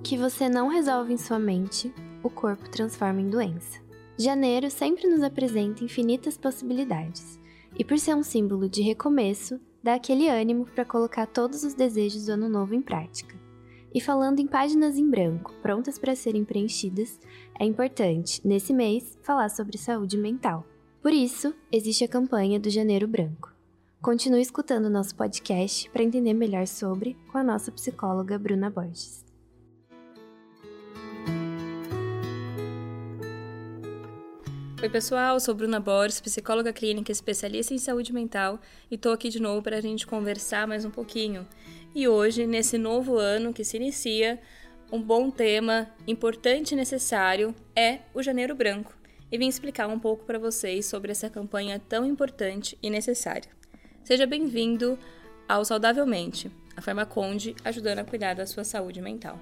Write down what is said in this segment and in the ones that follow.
O que você não resolve em sua mente, o corpo transforma em doença. Janeiro sempre nos apresenta infinitas possibilidades, e por ser um símbolo de recomeço, dá aquele ânimo para colocar todos os desejos do ano novo em prática. E falando em páginas em branco, prontas para serem preenchidas, é importante, nesse mês, falar sobre saúde mental. Por isso, existe a campanha do Janeiro Branco. Continue escutando nosso podcast para entender melhor sobre com a nossa psicóloga Bruna Borges. Oi, pessoal, sou Bruna Borges, psicóloga clínica especialista em saúde mental e estou aqui de novo para a gente conversar mais um pouquinho. E hoje, nesse novo ano que se inicia, um bom tema importante e necessário é o Janeiro Branco. E vim explicar um pouco para vocês sobre essa campanha tão importante e necessária. Seja bem-vindo ao Saudavelmente, a Farmaconde ajudando a cuidar da sua saúde mental.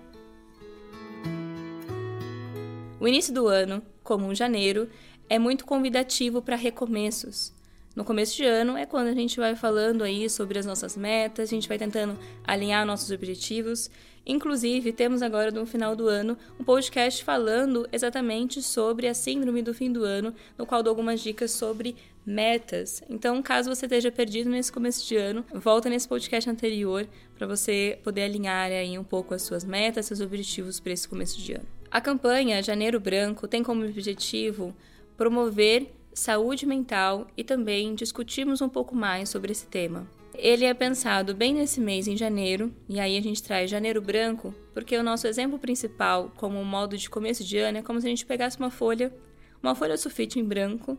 O início do ano, como um janeiro, é muito convidativo para recomeços. No começo de ano é quando a gente vai falando aí sobre as nossas metas, a gente vai tentando alinhar nossos objetivos. Inclusive, temos agora no final do ano um podcast falando exatamente sobre a síndrome do fim do ano, no qual dou algumas dicas sobre metas. Então, caso você esteja perdido nesse começo de ano, volta nesse podcast anterior para você poder alinhar aí um pouco as suas metas, seus objetivos para esse começo de ano. A campanha Janeiro Branco tem como objetivo promover saúde mental e também discutirmos um pouco mais sobre esse tema. Ele é pensado bem nesse mês, em janeiro, e aí a gente traz janeiro branco, porque o nosso exemplo principal, como modo de começo de ano, é como se a gente pegasse uma folha, uma folha sulfite em branco,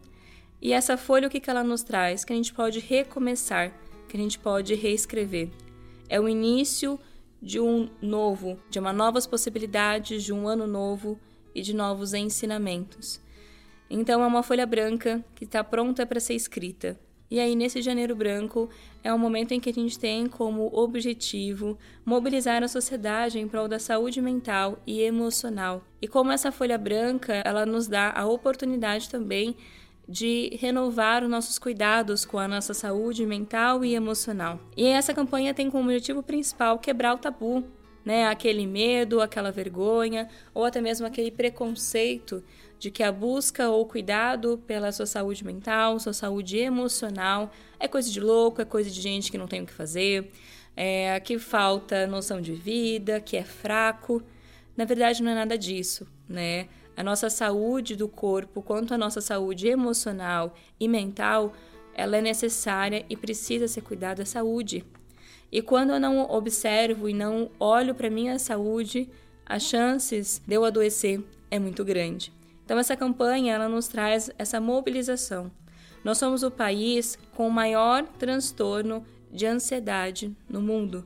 e essa folha o que, que ela nos traz? Que a gente pode recomeçar, que a gente pode reescrever. É o início de um novo, de uma novas possibilidades, de um ano novo e de novos ensinamentos. Então é uma folha branca que está pronta para ser escrita. E aí, nesse janeiro branco, é um momento em que a gente tem como objetivo mobilizar a sociedade em prol da saúde mental e emocional. E como essa folha branca, ela nos dá a oportunidade também de renovar os nossos cuidados com a nossa saúde mental e emocional. E essa campanha tem como objetivo principal quebrar o tabu, né? Aquele medo, aquela vergonha ou até mesmo aquele preconceito de que a busca ou cuidado pela sua saúde mental, sua saúde emocional é coisa de louco, é coisa de gente que não tem o que fazer, é, que falta noção de vida, que é fraco. Na verdade, não é nada disso, né? A nossa saúde do corpo, quanto a nossa saúde emocional e mental, ela é necessária e precisa ser cuidada a saúde. E quando eu não observo e não olho para minha saúde, as chances de eu adoecer é muito grande. Então essa campanha ela nos traz essa mobilização. Nós somos o país com o maior transtorno de ansiedade no mundo.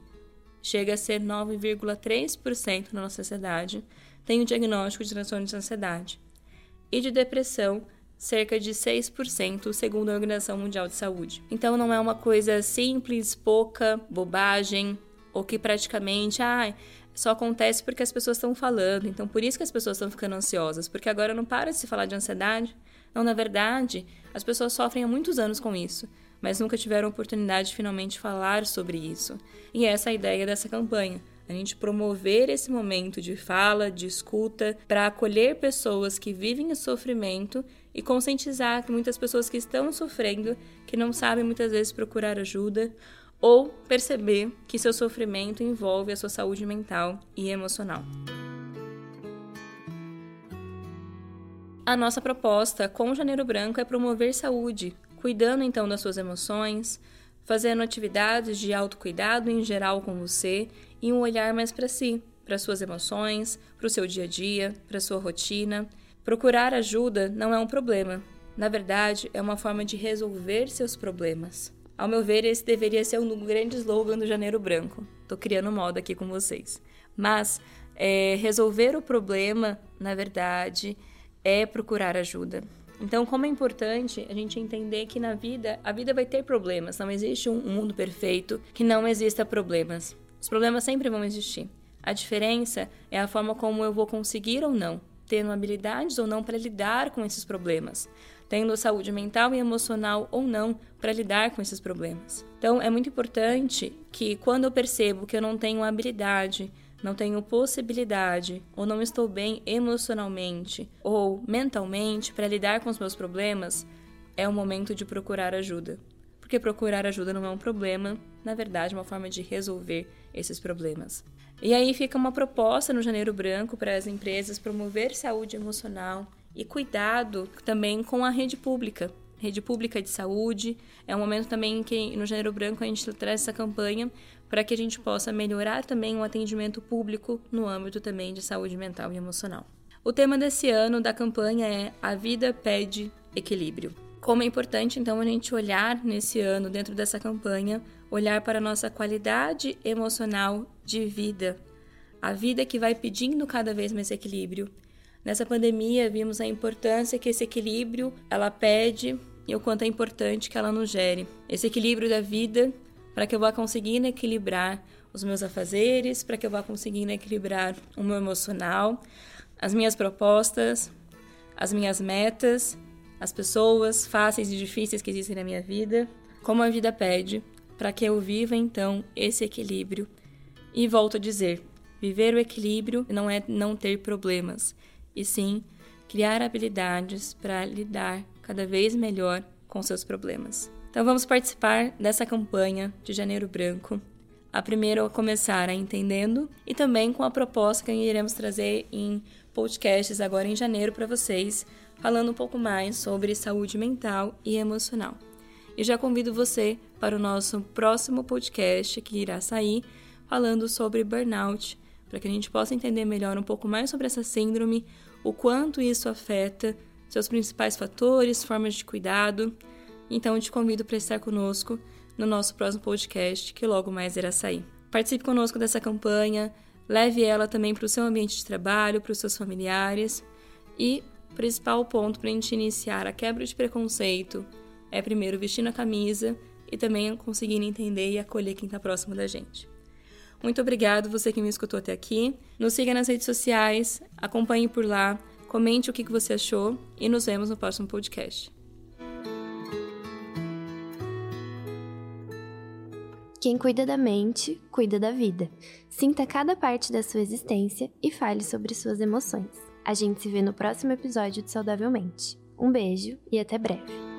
Chega a ser 9,3% na nossa sociedade tem o diagnóstico de transtorno de ansiedade. E de depressão, cerca de 6%, segundo a Organização Mundial de Saúde. Então não é uma coisa simples, pouca, bobagem, ou que praticamente, ah, só acontece porque as pessoas estão falando. Então, por isso que as pessoas estão ficando ansiosas, porque agora não para de se falar de ansiedade. Não, na verdade, as pessoas sofrem há muitos anos com isso, mas nunca tiveram oportunidade de finalmente falar sobre isso. E essa é a ideia dessa campanha. A gente promover esse momento de fala, de escuta, para acolher pessoas que vivem o sofrimento e conscientizar que muitas pessoas que estão sofrendo, que não sabem muitas vezes procurar ajuda, ou perceber que seu sofrimento envolve a sua saúde mental e emocional. A nossa proposta com o Janeiro Branco é promover saúde, cuidando então das suas emoções, fazendo atividades de autocuidado em geral com você e um olhar mais para si, para suas emoções, para o seu dia a dia, para sua rotina. Procurar ajuda não é um problema. Na verdade, é uma forma de resolver seus problemas. Ao meu ver, esse deveria ser um grande slogan do Janeiro Branco. Tô criando moda aqui com vocês. Mas é, resolver o problema, na verdade, é procurar ajuda. Então, como é importante a gente entender que na vida, a vida vai ter problemas. Não existe um mundo perfeito que não exista problemas. Os problemas sempre vão existir. A diferença é a forma como eu vou conseguir ou não, tendo habilidades ou não para lidar com esses problemas tendo saúde mental e emocional ou não para lidar com esses problemas. Então, é muito importante que quando eu percebo que eu não tenho habilidade não tenho possibilidade ou não estou bem emocionalmente ou mentalmente para lidar com os meus problemas, é o momento de procurar ajuda. Porque procurar ajuda não é um problema, na verdade, é uma forma de resolver esses problemas. E aí fica uma proposta no Janeiro Branco para as empresas promover saúde emocional e cuidado também com a rede pública. Rede pública de saúde. É um momento também que no Janeiro Branco a gente traz essa campanha para que a gente possa melhorar também o atendimento público no âmbito também de saúde mental e emocional. O tema desse ano da campanha é A Vida Pede Equilíbrio. Como é importante, então, a gente olhar nesse ano, dentro dessa campanha, olhar para a nossa qualidade emocional de vida. A vida que vai pedindo cada vez mais equilíbrio. Nessa pandemia, vimos a importância que esse equilíbrio ela pede e o quanto é importante que ela nos gere. Esse equilíbrio da vida para que eu vá conseguindo equilibrar os meus afazeres, para que eu vá conseguindo equilibrar o meu emocional, as minhas propostas, as minhas metas as pessoas fáceis e difíceis que existem na minha vida, como a vida pede, para que eu viva então esse equilíbrio. E volto a dizer: viver o equilíbrio não é não ter problemas, e sim criar habilidades para lidar cada vez melhor com seus problemas. Então vamos participar dessa campanha de Janeiro Branco. A primeira a começar a entendendo e também com a proposta que iremos trazer em podcasts agora em janeiro para vocês falando um pouco mais sobre saúde mental e emocional. E já convido você para o nosso próximo podcast que irá sair falando sobre burnout, para que a gente possa entender melhor um pouco mais sobre essa síndrome, o quanto isso afeta, seus principais fatores, formas de cuidado. Então, te convido para estar conosco no nosso próximo podcast, que logo mais irá sair. Participe conosco dessa campanha, leve ela também para o seu ambiente de trabalho, para os seus familiares e o principal ponto para a gente iniciar a quebra de preconceito é primeiro vestindo a camisa e também conseguindo entender e acolher quem está próximo da gente. Muito obrigado você que me escutou até aqui. Nos siga nas redes sociais, acompanhe por lá, comente o que você achou e nos vemos no próximo podcast. Quem cuida da mente, cuida da vida. Sinta cada parte da sua existência e fale sobre suas emoções. A gente se vê no próximo episódio de Saudavelmente. Um beijo e até breve.